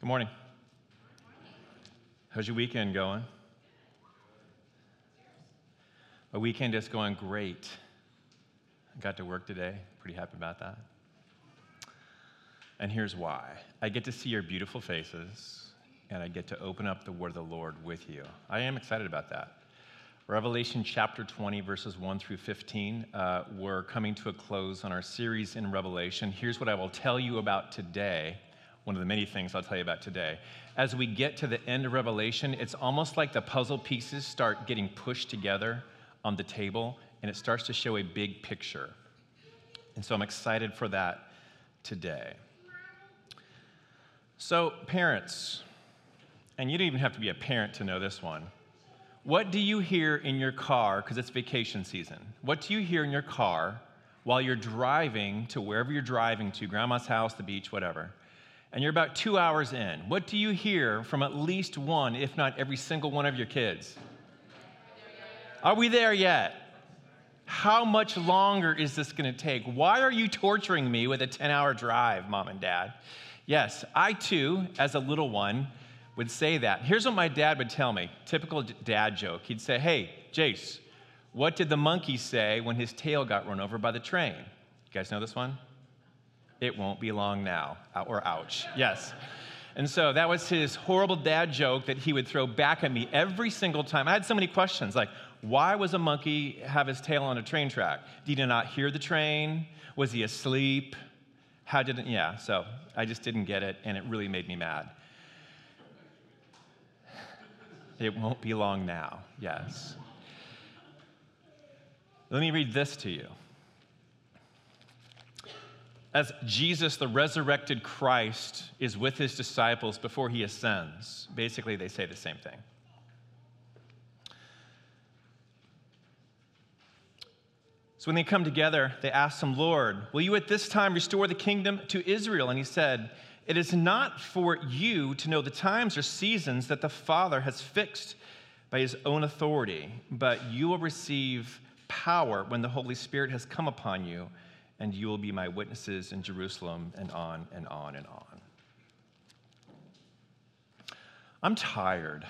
Good morning. How's your weekend going? My weekend is going great. I got to work today. Pretty happy about that. And here's why I get to see your beautiful faces, and I get to open up the word of the Lord with you. I am excited about that. Revelation chapter 20, verses 1 through 15. Uh, we're coming to a close on our series in Revelation. Here's what I will tell you about today one of the many things I'll tell you about today. As we get to the end of Revelation, it's almost like the puzzle pieces start getting pushed together on the table and it starts to show a big picture. And so I'm excited for that today. So, parents, and you don't even have to be a parent to know this one. What do you hear in your car, because it's vacation season? What do you hear in your car while you're driving to wherever you're driving to, grandma's house, the beach, whatever? And you're about two hours in, what do you hear from at least one, if not every single one of your kids? Are we there yet? How much longer is this going to take? Why are you torturing me with a 10 hour drive, mom and dad? Yes, I too, as a little one, would say that. Here's what my dad would tell me typical dad joke. He'd say, Hey, Jace, what did the monkey say when his tail got run over by the train? You guys know this one? It won't be long now. Uh, or ouch. Yes. And so that was his horrible dad joke that he would throw back at me every single time. I had so many questions like, why was a monkey have his tail on a train track? Did he not hear the train? Was he asleep? How did it? Yeah, so I just didn't get it, and it really made me mad. It won't be long now, yes. Let me read this to you as Jesus, the resurrected Christ, is with his disciples before he ascends, basically they say the same thing. So when they come together, they ask him, Lord, will you at this time restore the kingdom to Israel? And he said, It is not for you to know the times or seasons that the Father has fixed by his own authority, but you will receive power when the Holy Spirit has come upon you and you will be my witnesses in Jerusalem, and on and on and on. I'm tired.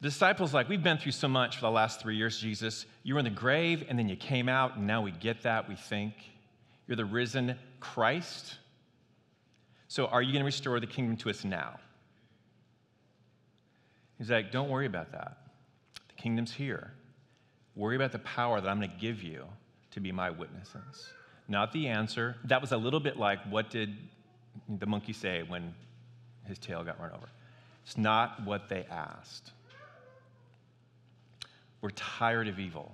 The disciples, like, we've been through so much for the last three years, Jesus. You were in the grave, and then you came out, and now we get that, we think. You're the risen Christ. So, are you going to restore the kingdom to us now? He's like, don't worry about that. The kingdom's here. Worry about the power that I'm going to give you to be my witnesses. Not the answer. That was a little bit like what did the monkey say when his tail got run over? It's not what they asked. We're tired of evil.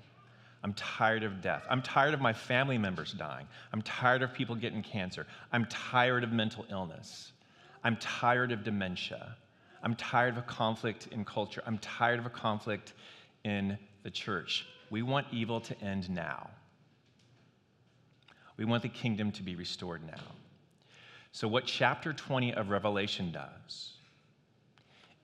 I'm tired of death. I'm tired of my family members dying. I'm tired of people getting cancer. I'm tired of mental illness. I'm tired of dementia. I'm tired of a conflict in culture. I'm tired of a conflict in the church. We want evil to end now. We want the kingdom to be restored now. So, what chapter 20 of Revelation does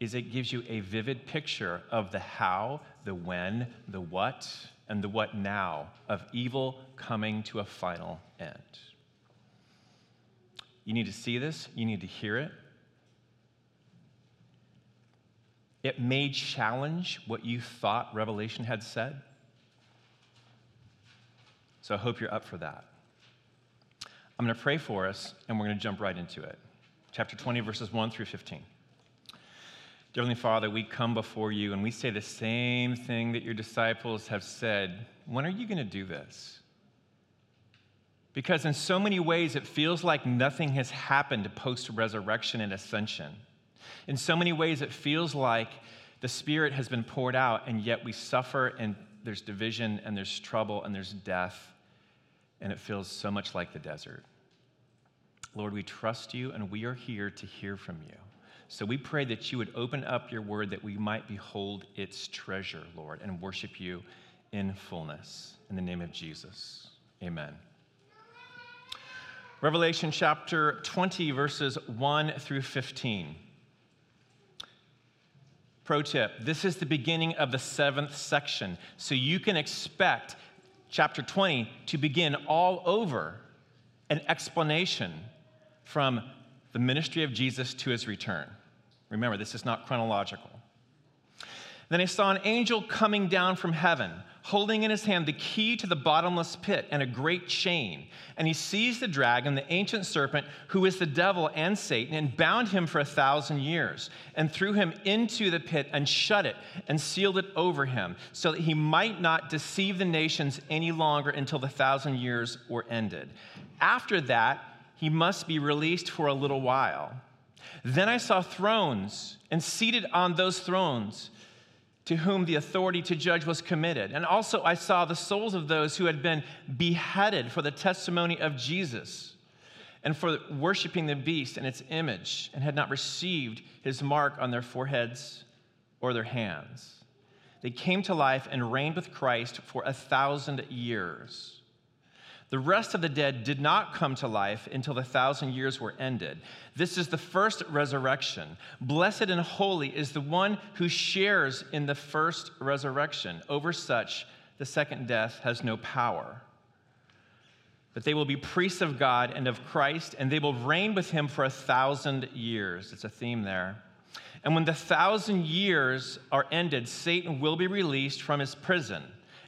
is it gives you a vivid picture of the how, the when, the what, and the what now of evil coming to a final end. You need to see this, you need to hear it. It may challenge what you thought Revelation had said. So I hope you're up for that. I'm going to pray for us, and we're going to jump right into it. Chapter 20, verses 1 through 15. Dear Heavenly Father, we come before you and we say the same thing that your disciples have said. When are you going to do this? Because in so many ways, it feels like nothing has happened post resurrection and ascension. In so many ways, it feels like the Spirit has been poured out, and yet we suffer and there's division and there's trouble and there's death, and it feels so much like the desert. Lord, we trust you and we are here to hear from you. So we pray that you would open up your word that we might behold its treasure, Lord, and worship you in fullness. In the name of Jesus, amen. Revelation chapter 20, verses 1 through 15. Pro tip this is the beginning of the seventh section. So you can expect chapter 20 to begin all over an explanation from the ministry of Jesus to his return. Remember, this is not chronological. Then I saw an angel coming down from heaven, holding in his hand the key to the bottomless pit and a great chain. And he seized the dragon, the ancient serpent, who is the devil and Satan, and bound him for a thousand years, and threw him into the pit and shut it and sealed it over him, so that he might not deceive the nations any longer until the thousand years were ended. After that, he must be released for a little while. Then I saw thrones, and seated on those thrones, to whom the authority to judge was committed. And also I saw the souls of those who had been beheaded for the testimony of Jesus and for worshiping the beast and its image, and had not received his mark on their foreheads or their hands. They came to life and reigned with Christ for a thousand years. The rest of the dead did not come to life until the thousand years were ended. This is the first resurrection. Blessed and holy is the one who shares in the first resurrection. Over such, the second death has no power. But they will be priests of God and of Christ, and they will reign with him for a thousand years. It's a theme there. And when the thousand years are ended, Satan will be released from his prison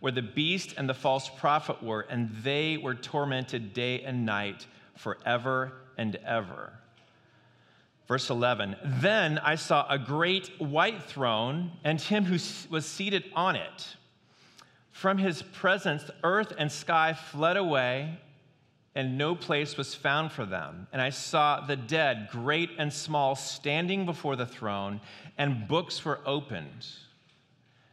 where the beast and the false prophet were, and they were tormented day and night forever and ever. Verse 11 Then I saw a great white throne and him who was seated on it. From his presence, earth and sky fled away, and no place was found for them. And I saw the dead, great and small, standing before the throne, and books were opened.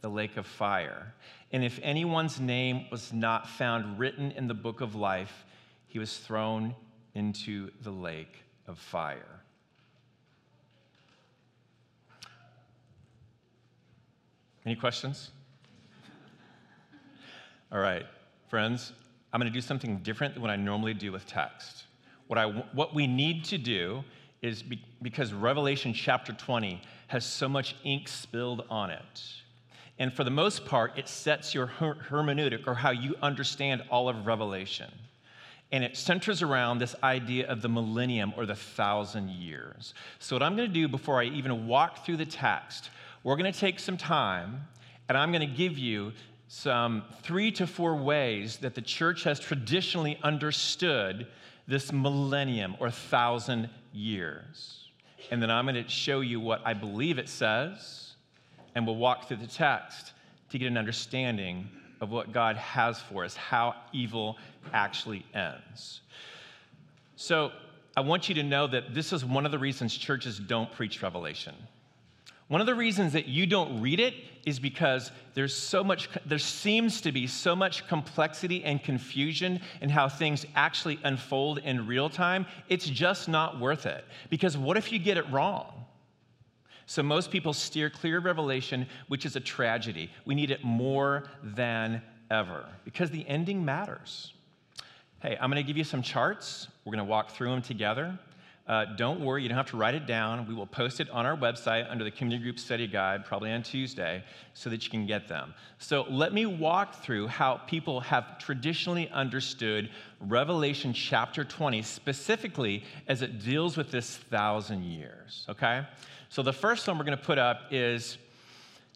the lake of fire. And if anyone's name was not found written in the book of life, he was thrown into the lake of fire. Any questions? All right, friends, I'm going to do something different than what I normally do with text. What, I, what we need to do is be, because Revelation chapter 20 has so much ink spilled on it and for the most part, it sets your hermeneutic or how you understand all of Revelation. And it centers around this idea of the millennium or the thousand years. So, what I'm going to do before I even walk through the text, we're going to take some time and I'm going to give you some three to four ways that the church has traditionally understood this millennium or thousand years. And then I'm going to show you what I believe it says and we'll walk through the text to get an understanding of what God has for us, how evil actually ends. So, I want you to know that this is one of the reasons churches don't preach Revelation. One of the reasons that you don't read it is because there's so much, there seems to be so much complexity and confusion in how things actually unfold in real time. It's just not worth it. Because what if you get it wrong? So most people steer clear of Revelation, which is a tragedy. We need it more than ever because the ending matters. Hey, I'm going to give you some charts. We're going to walk through them together. Uh, don't worry, you don't have to write it down. We will post it on our website under the Community Group Study Guide, probably on Tuesday, so that you can get them. So let me walk through how people have traditionally understood Revelation chapter 20, specifically as it deals with this thousand years, okay? So the first one we're to put up is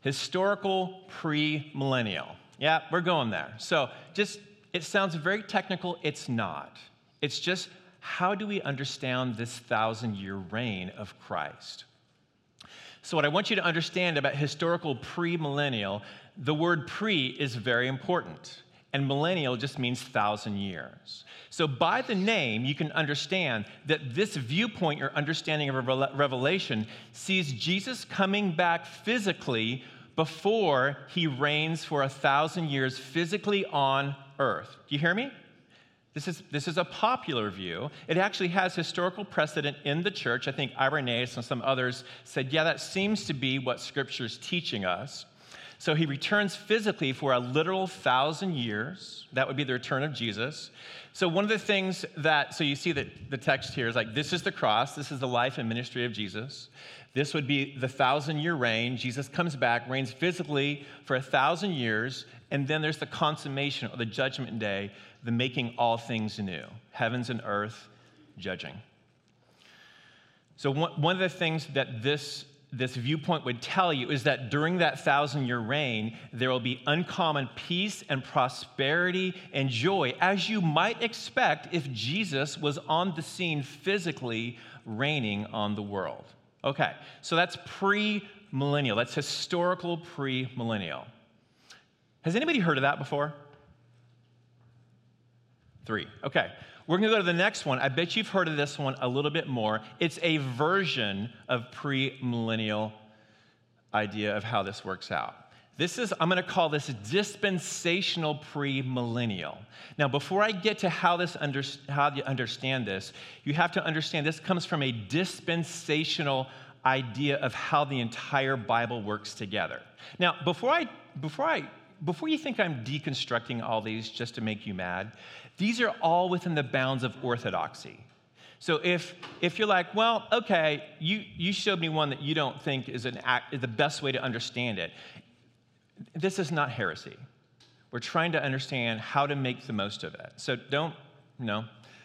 historical pre-millennial. Yeah, we're going there. So just, it sounds very technical. It's not. It's just how do we understand this thousand year reign of Christ? So, what I want you to understand about historical premillennial, the word pre is very important, and millennial just means thousand years. So, by the name, you can understand that this viewpoint your understanding of Revelation sees Jesus coming back physically before he reigns for a thousand years physically on earth. Do you hear me? This is, this is a popular view. It actually has historical precedent in the church. I think Irenaeus and some others said, yeah, that seems to be what Scripture's teaching us. So he returns physically for a literal thousand years. That would be the return of Jesus. So, one of the things that, so you see that the text here is like, this is the cross, this is the life and ministry of Jesus. This would be the thousand year reign. Jesus comes back, reigns physically for a thousand years, and then there's the consummation or the judgment day the making all things new, heavens and earth judging. So, one of the things that this, this viewpoint would tell you is that during that thousand year reign, there will be uncommon peace and prosperity and joy, as you might expect if Jesus was on the scene physically reigning on the world. Okay, so that's pre millennial, that's historical pre millennial. Has anybody heard of that before? Three. Okay. We're going to go to the next one. I bet you've heard of this one a little bit more. It's a version of pre millennial idea of how this works out. This is, I'm going to call this dispensational premillennial. Now, before I get to how, this under, how you understand this, you have to understand this comes from a dispensational idea of how the entire Bible works together. Now, before I, before I before you think I'm deconstructing all these just to make you mad, these are all within the bounds of orthodoxy. So if, if you're like, well, okay, you, you showed me one that you don't think is, an act, is the best way to understand it, this is not heresy. We're trying to understand how to make the most of it. So don't, know,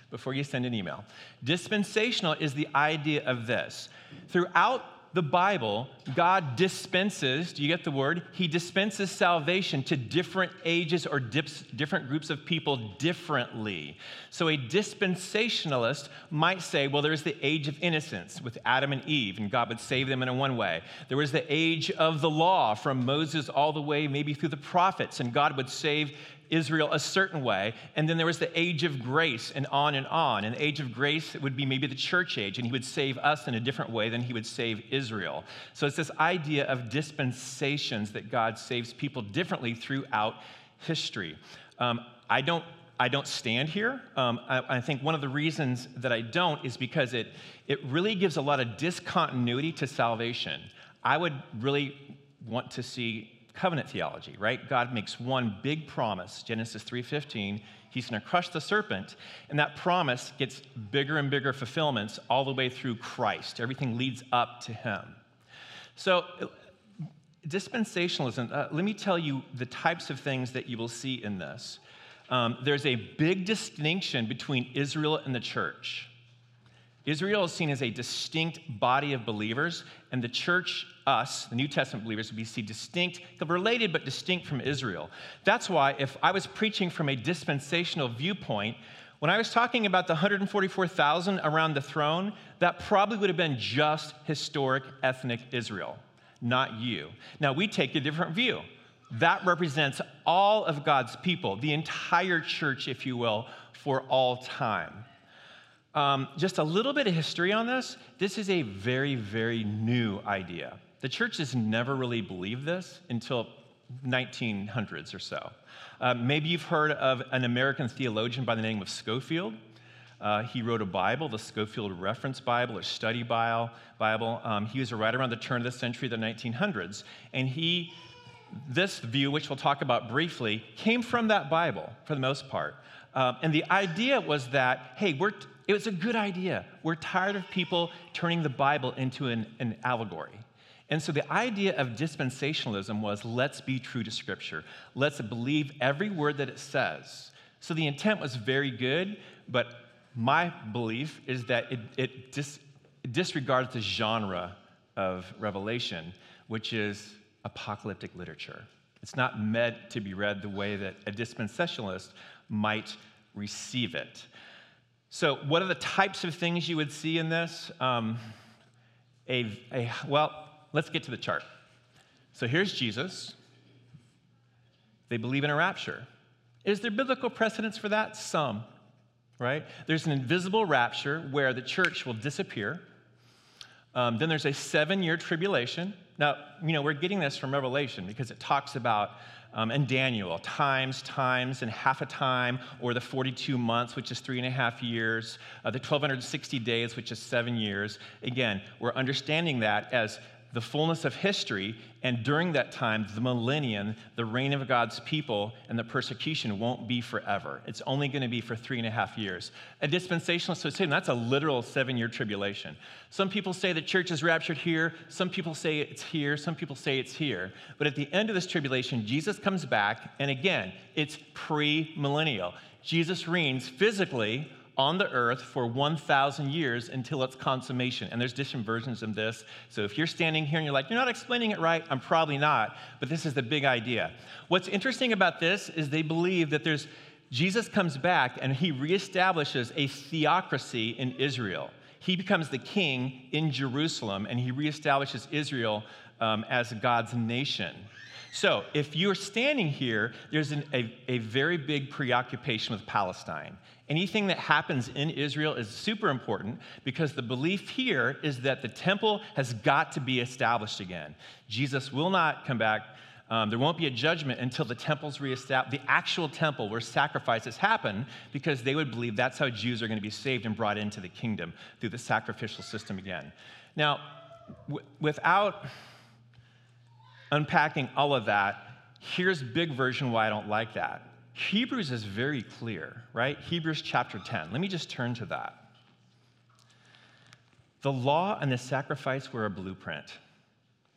before you send an email. Dispensational is the idea of this. Throughout the Bible, God dispenses, do you get the word? He dispenses salvation to different ages or dips, different groups of people differently. So a dispensationalist might say, well, there's the age of innocence with Adam and Eve, and God would save them in a one way. There was the age of the law from Moses all the way, maybe through the prophets, and God would save Israel a certain way. And then there was the age of grace, and on and on. And the age of grace would be maybe the church age, and he would save us in a different way than he would save Israel. So it's this idea of dispensations that God saves people differently throughout history. Um, I don't I don't stand here. Um, I, I, think one of the reasons that I don't is because it, it really gives a lot of discontinuity to salvation. I would really want to see covenant theology, right? God makes one big promise, Genesis 3:15, he's going to crush the serpent, and that promise gets bigger and bigger fulfillments all the way through Christ. Everything leads up to him. So dispensationalism, uh, let me tell you the types of things that you will see in this. Um, there's a big distinction between Israel and the church. Israel is seen as a distinct body of believers, and the church, us, the New Testament believers, would be seen distinct, related but distinct from Israel. That's why, if I was preaching from a dispensational viewpoint, when I was talking about the 144,000 around the throne, that probably would have been just historic ethnic Israel, not you. Now, we take a different view. That represents all of God's people, the entire church, if you will, for all time. Um, just a little bit of history on this. This is a very, very new idea. The church has never really believed this until 1900s or so. Uh, maybe you've heard of an American theologian by the name of Scofield. Uh, he wrote a Bible, the Scofield Reference Bible or Study Bible. Um, he was right around the turn of the century, the 1900s, and he, this view, which we'll talk about briefly, came from that Bible for the most part. Uh, and the idea was that, hey, we're, it was a good idea. We're tired of people turning the Bible into an, an allegory. And so the idea of dispensationalism was let's be true to Scripture. Let's believe every word that it says. So the intent was very good, but my belief is that it, it, dis, it disregards the genre of Revelation, which is apocalyptic literature. It's not meant to be read the way that a dispensationalist might receive it. So, what are the types of things you would see in this? Um, a, a, well, let's get to the chart. So here's Jesus. They believe in a rapture. Is there biblical precedence for that? Some, right? There's an invisible rapture where the church will disappear. Um, then there's a seven year tribulation. Now, you know, we're getting this from Revelation because it talks about, um, and Daniel, times, times, and half a time, or the 42 months, which is three and a half years, uh, the 1260 days, which is seven years. Again, we're understanding that as the fullness of history, and during that time, the millennium, the reign of God's people, and the persecution won't be forever. It's only going to be for three and a half years. A dispensationalist would say that's a literal seven year tribulation. Some people say the church is raptured here, some people say it's here, some people say it's here. But at the end of this tribulation, Jesus comes back, and again, it's pre millennial. Jesus reigns physically on the earth for 1,000 years until its consummation. And there's different versions of this. So if you're standing here and you're like, you're not explaining it right, I'm probably not, but this is the big idea. What's interesting about this is they believe that there's Jesus comes back and he reestablishes a theocracy in Israel. He becomes the king in Jerusalem and he reestablishes Israel um, as God's nation. So, if you're standing here, there's an, a, a very big preoccupation with Palestine. Anything that happens in Israel is super important because the belief here is that the temple has got to be established again. Jesus will not come back. Um, there won't be a judgment until the temple's reestablished, the actual temple where sacrifices happen, because they would believe that's how Jews are going to be saved and brought into the kingdom through the sacrificial system again. Now, w- without unpacking all of that, here's big version why I don't like that. Hebrews is very clear, right? Hebrews chapter 10. Let me just turn to that. The law and the sacrifice were a blueprint.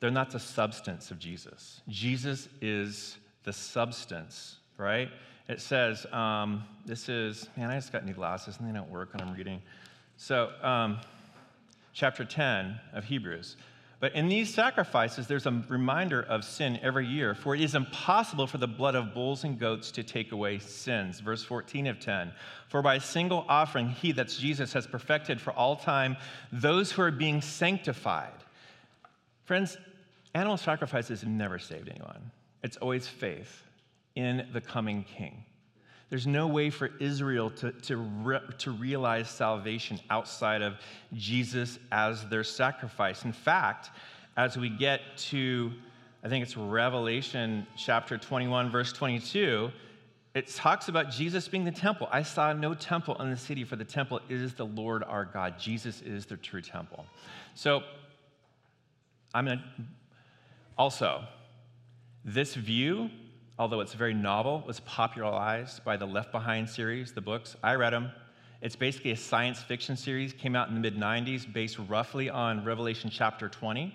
They're not the substance of Jesus. Jesus is the substance, right? It says, um, this is, man, I just got new glasses and they don't work when I'm reading. So, um, chapter 10 of Hebrews. But in these sacrifices, there's a reminder of sin every year, for it is impossible for the blood of bulls and goats to take away sins. Verse 14 of 10. For by a single offering, he, that's Jesus, has perfected for all time those who are being sanctified. Friends, animal sacrifices never saved anyone, it's always faith in the coming king. There's no way for Israel to, to, re, to realize salvation outside of Jesus as their sacrifice. In fact, as we get to, I think it's Revelation chapter 21, verse 22, it talks about Jesus being the temple. I saw no temple in the city, for the temple is the Lord our God. Jesus is the true temple. So, I'm going to also, this view although it's very novel, was popularized by the Left Behind series, the books. I read them. It's basically a science fiction series, came out in the mid 90s, based roughly on Revelation chapter 20.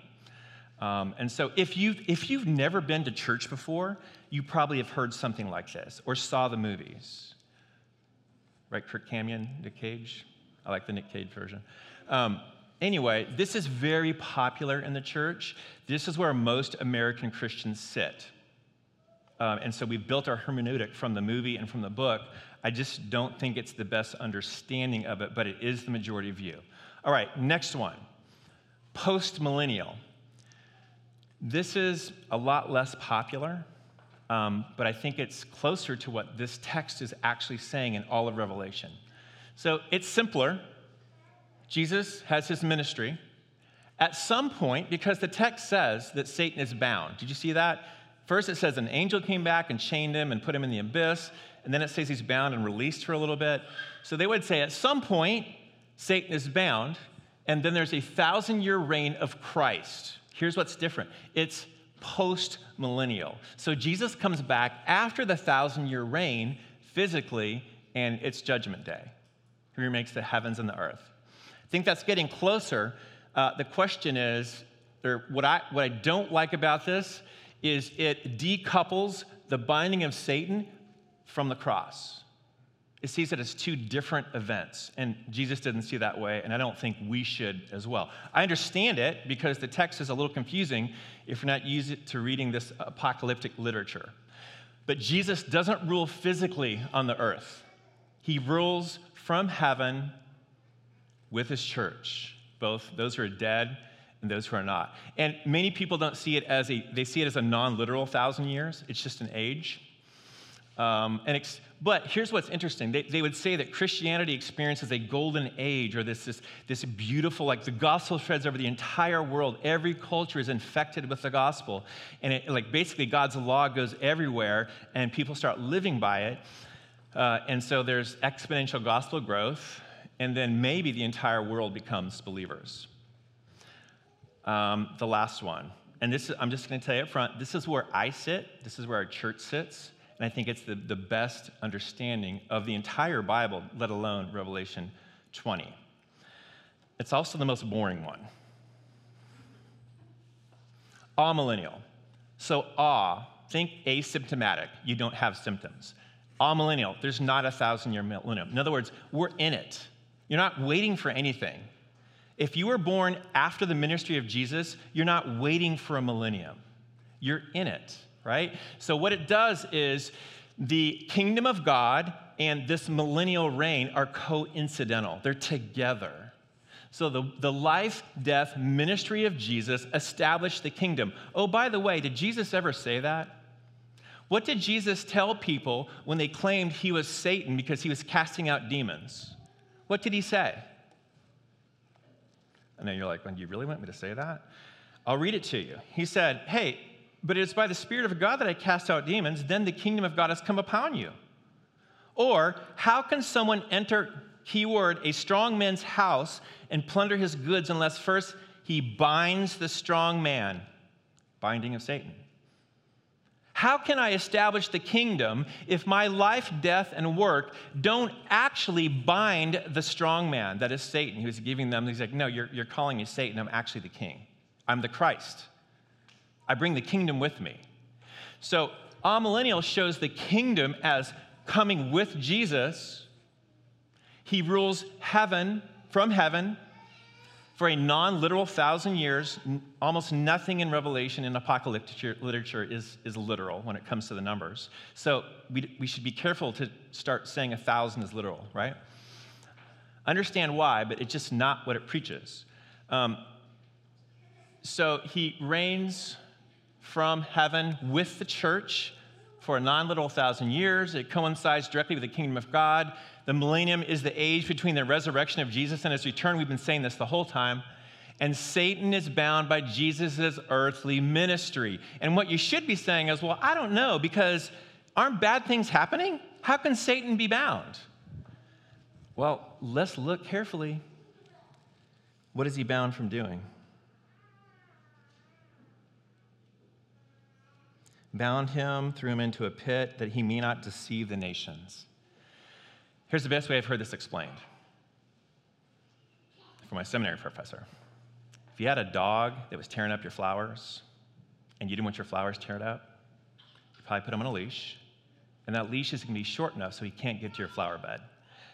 Um, and so, if, you've, if you've never been to church before, you probably have heard something like this or saw the movies. Right, Kirk Cameron, Nick Cage? I like the Nick Cage version. Um, anyway, this is very popular in the church. This is where most American Christians sit. Um, and so we've built our hermeneutic from the movie and from the book. I just don't think it's the best understanding of it, but it is the majority view. All right, next one post millennial. This is a lot less popular, um, but I think it's closer to what this text is actually saying in all of Revelation. So it's simpler. Jesus has his ministry. At some point, because the text says that Satan is bound, did you see that? First, it says an angel came back and chained him and put him in the abyss. And then it says he's bound and released for a little bit. So they would say at some point, Satan is bound. And then there's a thousand year reign of Christ. Here's what's different it's post millennial. So Jesus comes back after the thousand year reign physically, and it's judgment day. He remakes the heavens and the earth. I think that's getting closer. Uh, the question is, or what I, what I don't like about this is it decouples the binding of Satan from the cross. It sees it as two different events, and Jesus didn't see that way, and I don't think we should as well. I understand it because the text is a little confusing if you're not used to reading this apocalyptic literature. But Jesus doesn't rule physically on the earth, he rules from heaven with his church, both those who are dead and those who are not. And many people don't see it as a, they see it as a non literal thousand years, it's just an age. Um, and ex- but here's what's interesting. They, they, would say that Christianity experiences a golden age or this, this, this beautiful, like the gospel spreads over the entire world. Every culture is infected with the gospel. And it, like basically God's law goes everywhere and people start living by it. Uh, and so there's exponential gospel growth. And then maybe the entire world becomes believers. Um, the last one. And this I'm just going to tell you up front this is where I sit, this is where our church sits. And I think it's the, the best understanding of the entire Bible, let alone Revelation 20. It's also the most boring one. Amillennial. So, ah, think asymptomatic. You don't have symptoms. Amillennial, There's not a thousand year millennium. In other words, we're in it. You're not waiting for anything. If you were born after the ministry of Jesus, you're not waiting for a millennium. You're in it right? So, what it does is the kingdom of God and this millennial reign are coincidental, they're together. So, the, the life, death, ministry of Jesus established the kingdom. Oh, by the way, did Jesus ever say that? What did Jesus tell people when they claimed he was Satan because he was casting out demons? What did he say? I know you're like, well, you really want me to say that? I'll read it to you. He said, Hey, but it is by the Spirit of God that I cast out demons, then the kingdom of God has come upon you. Or, how can someone enter, keyword, a strong man's house and plunder his goods unless first he binds the strong man? Binding of Satan. How can I establish the kingdom if my life, death, and work don't actually bind the strong man, that is Satan? He was giving them, he's like, No, you're, you're calling me Satan. I'm actually the king. I'm the Christ. I bring the kingdom with me. So, amillennial shows the kingdom as coming with Jesus. He rules heaven from heaven for a non literal thousand years. Almost nothing in Revelation and apocalyptic literature is, is literal when it comes to the numbers. So we, we should be careful to start saying a thousand is literal, right? Understand why, but it's just not what it preaches. Um, so he reigns from heaven with the church for a non literal thousand years. It coincides directly with the kingdom of God. The millennium is the age between the resurrection of Jesus and his return. We've been saying this the whole time. And Satan is bound by Jesus' earthly ministry. And what you should be saying is, well, I don't know, because aren't bad things happening? How can Satan be bound? Well, let's look carefully. What is he bound from doing? Bound him, threw him into a pit that he may not deceive the nations. Here's the best way I've heard this explained from my seminary professor. If you had a dog that was tearing up your flowers and you didn't want your flowers teared up, you probably put him on a leash, and that leash is going to be short enough so he can't get to your flower bed.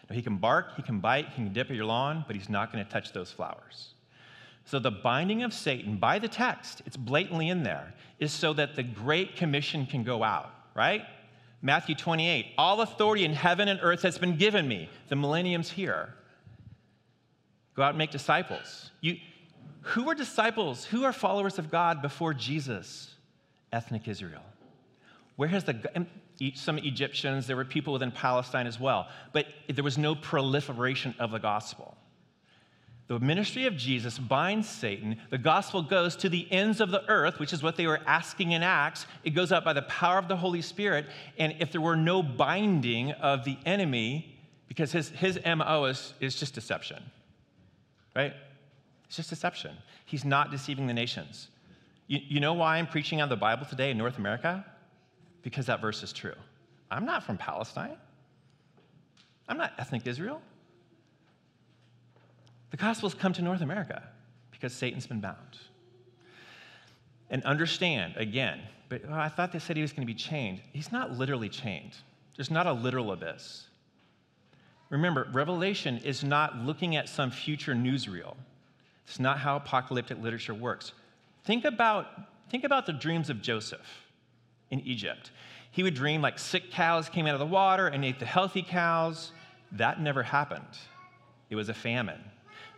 Now, he can bark, he can bite, he can dip at your lawn, but he's not going to touch those flowers. So, the binding of Satan by the text, it's blatantly in there, is so that the Great Commission can go out, right? Matthew 28 All authority in heaven and earth has been given me. The millennium's here. Go out and make disciples. You, who are disciples? Who are followers of God before Jesus? Ethnic Israel. Where has the some Egyptians, there were people within Palestine as well, but there was no proliferation of the gospel. The ministry of Jesus binds Satan. The gospel goes to the ends of the earth, which is what they were asking in Acts. It goes out by the power of the Holy Spirit. And if there were no binding of the enemy, because his, his MO is, is just deception, right? It's just deception. He's not deceiving the nations. You, you know why I'm preaching on the Bible today in North America? Because that verse is true. I'm not from Palestine, I'm not ethnic Israel. The gospel's come to North America because Satan's been bound. And understand, again, but oh, I thought they said he was going to be chained. He's not literally chained, there's not a literal abyss. Remember, Revelation is not looking at some future newsreel. It's not how apocalyptic literature works. Think about, think about the dreams of Joseph in Egypt. He would dream like sick cows came out of the water and ate the healthy cows. That never happened. It was a famine.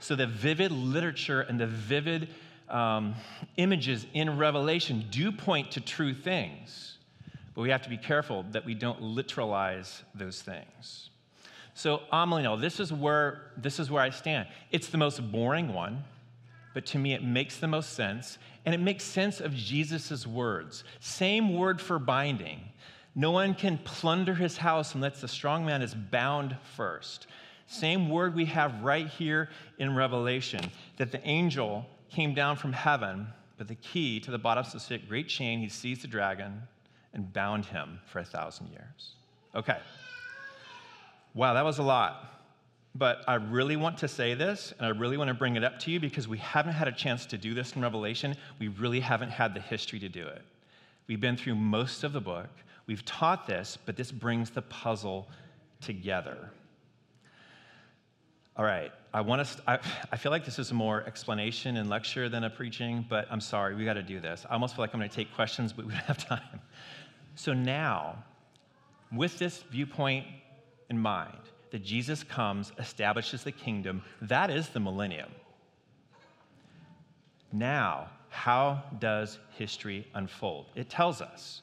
So the vivid literature and the vivid um, images in Revelation do point to true things, but we have to be careful that we don't literalize those things. So, amillennial, this is where this is where I stand. It's the most boring one, but to me it makes the most sense, and it makes sense of Jesus' words. Same word for binding. No one can plunder his house unless the strong man is bound first. Same word we have right here in Revelation that the angel came down from heaven with the key to the bottom bottomless pit, great chain. He seized the dragon and bound him for a thousand years. Okay. Wow, that was a lot. But I really want to say this, and I really want to bring it up to you because we haven't had a chance to do this in Revelation. We really haven't had the history to do it. We've been through most of the book, we've taught this, but this brings the puzzle together. All right, I want to, I, I feel like this is more explanation and lecture than a preaching, but I'm sorry, we got to do this. I almost feel like I'm going to take questions, but we don't have time. So now, with this viewpoint in mind, that Jesus comes, establishes the kingdom, that is the millennium. Now, how does history unfold? It tells us.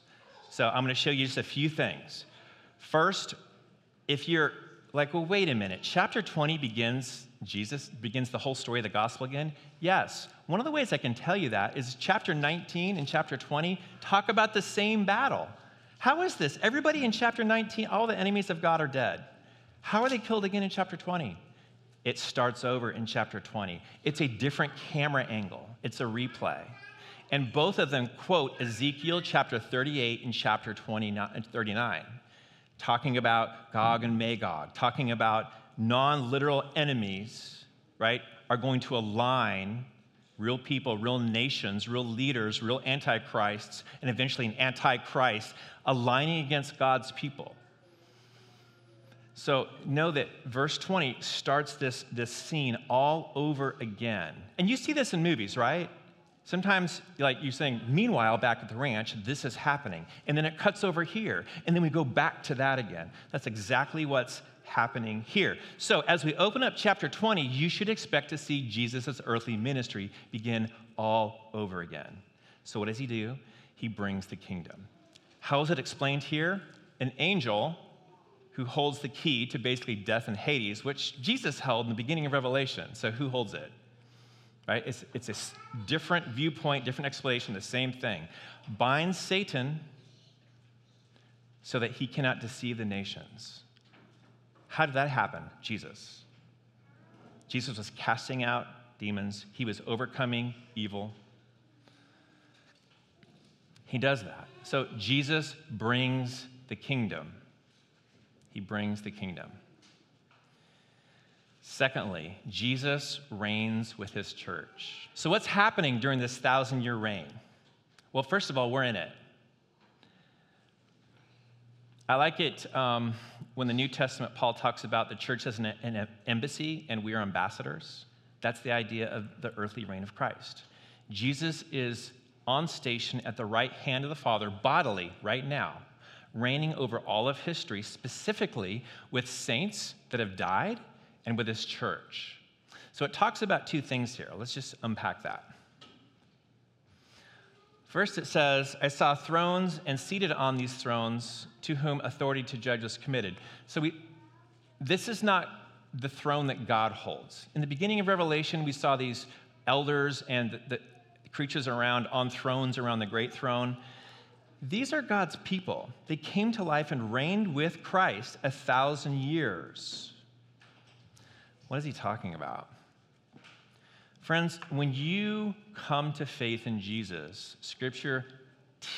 So I'm going to show you just a few things. First, if you're like, well, wait a minute. Chapter 20 begins, Jesus begins the whole story of the gospel again. Yes. One of the ways I can tell you that is chapter 19 and chapter 20 talk about the same battle. How is this? Everybody in chapter 19, all the enemies of God are dead. How are they killed again in chapter 20? It starts over in chapter 20. It's a different camera angle, it's a replay. And both of them quote Ezekiel chapter 38 and chapter 29, 39 talking about Gog and Magog, talking about non literal enemies, right, are going to align real people, real nations, real leaders, real antichrists, and eventually an antichrist aligning against God's people. So know that verse 20 starts this, this scene all over again. And you see this in movies, right? Sometimes, like you're saying, meanwhile, back at the ranch, this is happening. And then it cuts over here. And then we go back to that again. That's exactly what's happening here. So, as we open up chapter 20, you should expect to see Jesus' earthly ministry begin all over again. So, what does he do? He brings the kingdom. How is it explained here? An angel who holds the key to basically death and Hades, which Jesus held in the beginning of Revelation. So, who holds it? Right? It's, it's a different viewpoint, different explanation, the same thing. Binds Satan so that he cannot deceive the nations. How did that happen? Jesus. Jesus was casting out demons, he was overcoming evil. He does that. So Jesus brings the kingdom. He brings the kingdom. Secondly, Jesus reigns with his church. So, what's happening during this thousand year reign? Well, first of all, we're in it. I like it um, when the New Testament, Paul talks about the church as an, an embassy and we are ambassadors. That's the idea of the earthly reign of Christ. Jesus is on station at the right hand of the Father, bodily, right now, reigning over all of history, specifically with saints that have died and with his church. So it talks about two things here. Let's just unpack that. First, it says, I saw thrones, and seated on these thrones, to whom authority to judge was committed. So we, this is not the throne that God holds. In the beginning of Revelation, we saw these elders and the, the creatures around on thrones around the great throne. These are God's people. They came to life and reigned with Christ a thousand years. What is he talking about? Friends, when you come to faith in Jesus, Scripture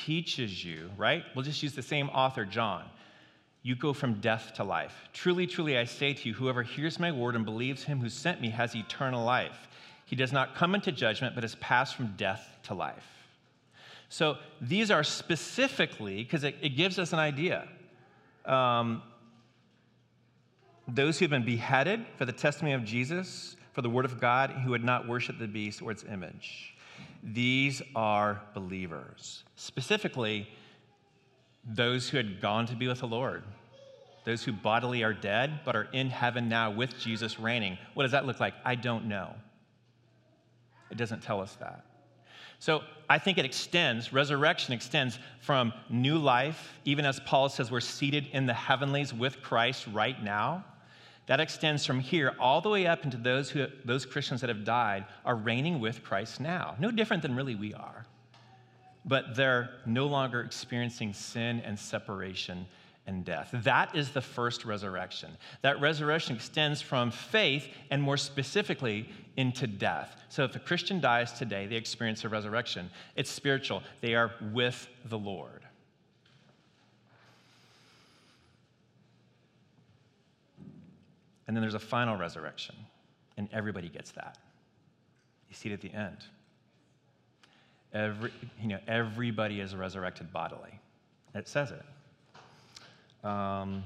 teaches you, right? We'll just use the same author, John. You go from death to life. Truly, truly, I say to you, whoever hears my word and believes him who sent me has eternal life. He does not come into judgment, but has passed from death to life. So these are specifically, because it, it, gives us an idea. Um, those who have been beheaded for the testimony of Jesus, for the word of God, who had not worshiped the beast or its image. These are believers. Specifically, those who had gone to be with the Lord, those who bodily are dead but are in heaven now with Jesus reigning. What does that look like? I don't know. It doesn't tell us that. So I think it extends, resurrection extends from new life, even as Paul says we're seated in the heavenlies with Christ right now. That extends from here all the way up into those, who, those Christians that have died are reigning with Christ now. No different than really we are. But they're no longer experiencing sin and separation and death. That is the first resurrection. That resurrection extends from faith and more specifically into death. So if a Christian dies today, they experience a resurrection. It's spiritual, they are with the Lord. And then there's a final resurrection, and everybody gets that. You see it at the end. Every, you know, everybody is resurrected bodily. It says it. Um,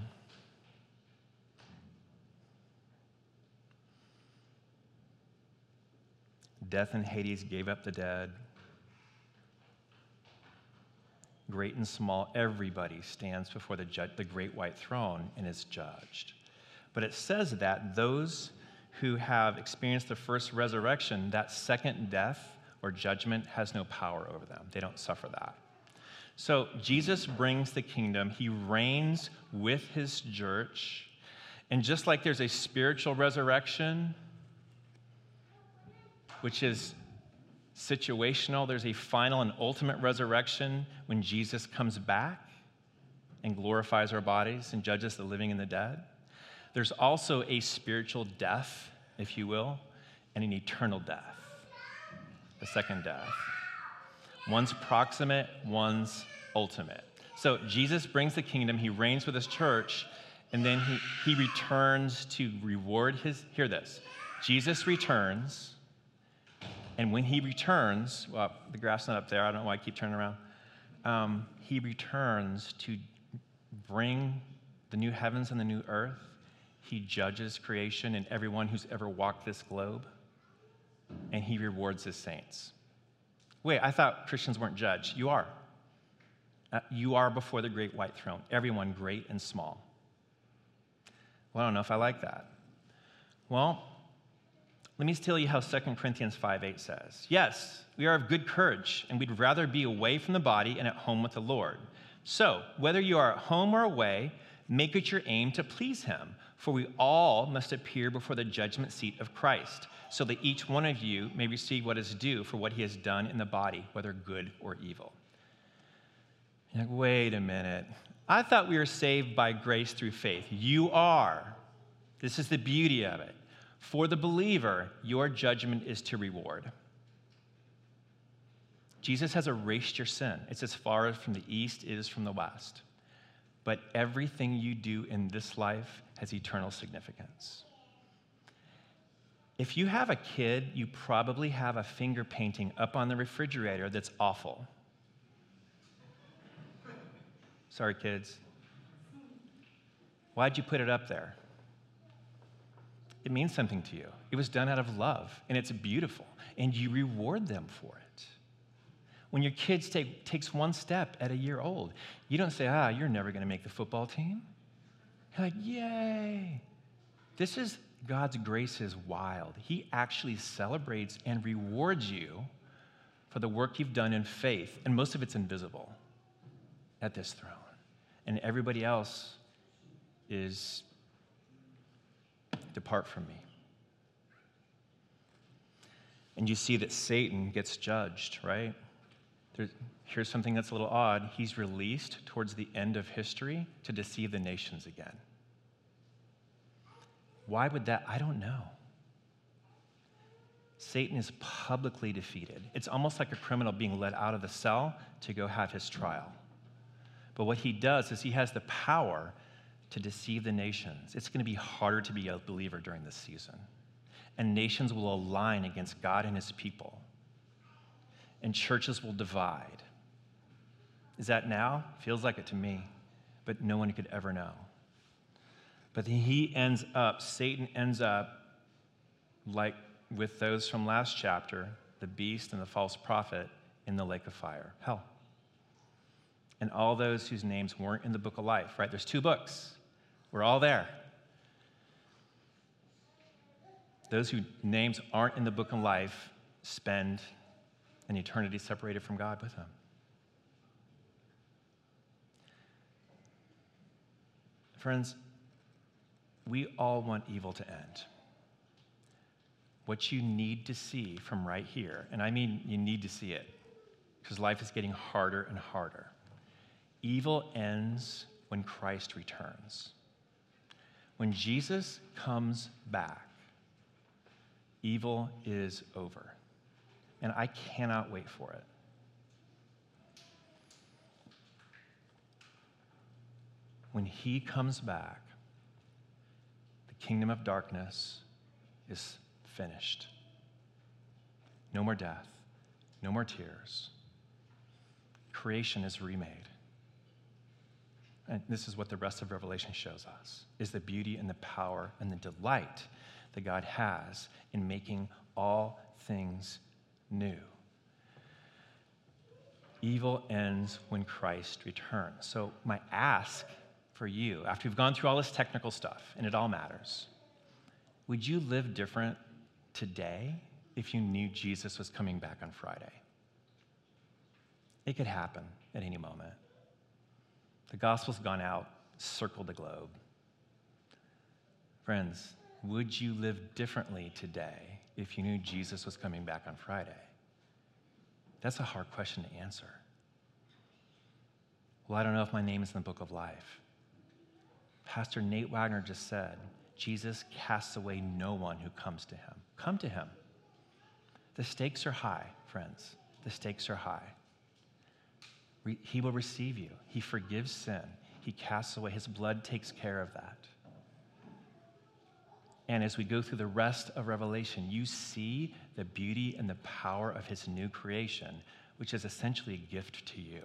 death and Hades gave up the dead. Great and small, everybody stands before the, ju- the great white throne and is judged. But it says that those who have experienced the first resurrection, that second death or judgment has no power over them. They don't suffer that. So Jesus brings the kingdom, he reigns with his church. And just like there's a spiritual resurrection, which is situational, there's a final and ultimate resurrection when Jesus comes back and glorifies our bodies and judges the living and the dead. There's also a spiritual death, if you will, and an eternal death, the second death. One's proximate, one's ultimate. So Jesus brings the kingdom, he reigns with his church, and then he, he returns to reward his. Hear this Jesus returns, and when he returns, well, the graph's not up there, I don't know why I keep turning around. Um, he returns to bring the new heavens and the new earth. He judges creation and everyone who's ever walked this globe, and he rewards his saints. Wait, I thought Christians weren't judged. You are. Uh, you are before the great white throne, everyone great and small. Well, I don't know if I like that. Well, let me tell you how 2 Corinthians 5 8 says. Yes, we are of good courage, and we'd rather be away from the body and at home with the Lord. So, whether you are at home or away, make it your aim to please him, for we all must appear before the judgment seat of Christ, so that each one of you may receive what is due for what he has done in the body, whether good or evil. You're like, wait a minute. I thought we were saved by grace through faith. You are. This is the beauty of it. For the believer, your judgment is to reward. Jesus has erased your sin. It's as far from the east is from the west. But everything you do in this life has eternal significance. If you have a kid, you probably have a finger painting up on the refrigerator that's awful. Sorry, kids. Why'd you put it up there? It means something to you. It was done out of love, and it's beautiful, and you reward them for it. When your kids take takes one step at a year old, you don't say, "Ah, you're never going to make the football team." You're like, "Yay!" This is God's grace is wild. He actually celebrates and rewards you for the work you've done in faith, and most of it's invisible at this throne. And everybody else is depart from me. And you see that Satan gets judged, right? There's, here's something that's a little odd. He's released towards the end of history to deceive the nations again. Why would that? I don't know. Satan is publicly defeated. It's almost like a criminal being let out of the cell to go have his trial. But what he does is he has the power to deceive the nations. It's going to be harder to be a believer during this season. And nations will align against God and his people. And churches will divide. Is that now? Feels like it to me, but no one could ever know. But he ends up, Satan ends up like with those from last chapter, the beast and the false prophet in the lake of fire, hell and all those whose names weren't in the book of life, right? There's two books. We're all there. Those whose names aren't in the book of life spend and eternity separated from God with him. Friends, we all want evil to end. What you need to see from right here, and I mean you need to see it because life is getting harder and harder. Evil ends when Christ returns. When Jesus comes back, evil is over. And I cannot wait for it. When he comes back, the kingdom of darkness is finished. No more death, no more tears. Creation is remade. And this is what the rest of Revelation shows us is the beauty and the power and the delight that God has in making all things new. Evil ends when Christ returns. So, my ask for you, after we've gone through all this technical stuff, and it all matters, would you live different today if you knew Jesus was coming back on Friday? It could happen at any moment. The gospel's gone out, circled the globe. Friends, would you live differently today if you knew Jesus was coming back on Friday? That's a hard question to answer. Well, I don't know if my name is in the book of life. Pastor Nate Wagner just said, Jesus casts away no one who comes to him. Come to him. The stakes are high, friends. The stakes are high. He will receive you. He forgives sin. He casts away. His blood takes care of that. And as we go through the rest of Revelation, you see the beauty and the power of his new creation, which is essentially a gift to you.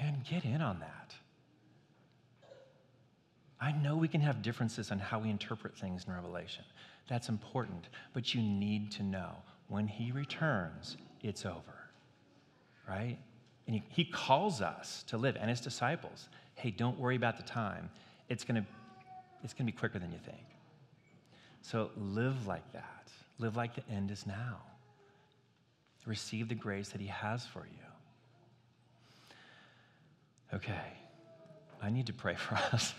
Man, get in on that. I know we can have differences on how we interpret things in Revelation. That's important. But you need to know when he returns, it's over. Right? And he, he calls us to live and his disciples hey, don't worry about the time. It's going to it's going to be quicker than you think. So live like that. Live like the end is now. Receive the grace that He has for you. Okay, I need to pray for us.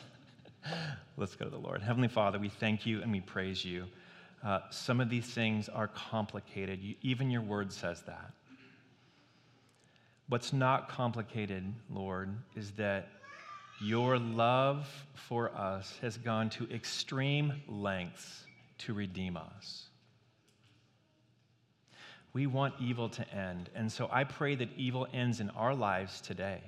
Let's go to the Lord. Heavenly Father, we thank you and we praise you. Uh, some of these things are complicated. You, even your word says that. What's not complicated, Lord, is that your love for us has gone to extreme lengths to redeem us. We want evil to end. And so I pray that evil ends in our lives today.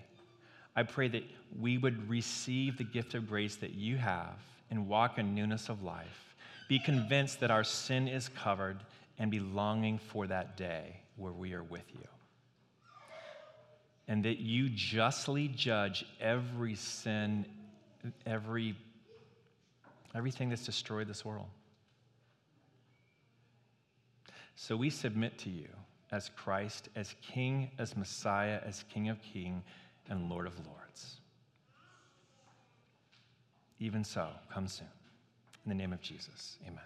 I pray that we would receive the gift of grace that you have and walk in newness of life. Be convinced that our sin is covered and be longing for that day where we are with you and that you justly judge every sin, every, everything that's destroyed this world. So we submit to you as Christ, as King, as Messiah, as King of Kings and Lord of Lords. Even so, come soon. In the name of Jesus, amen.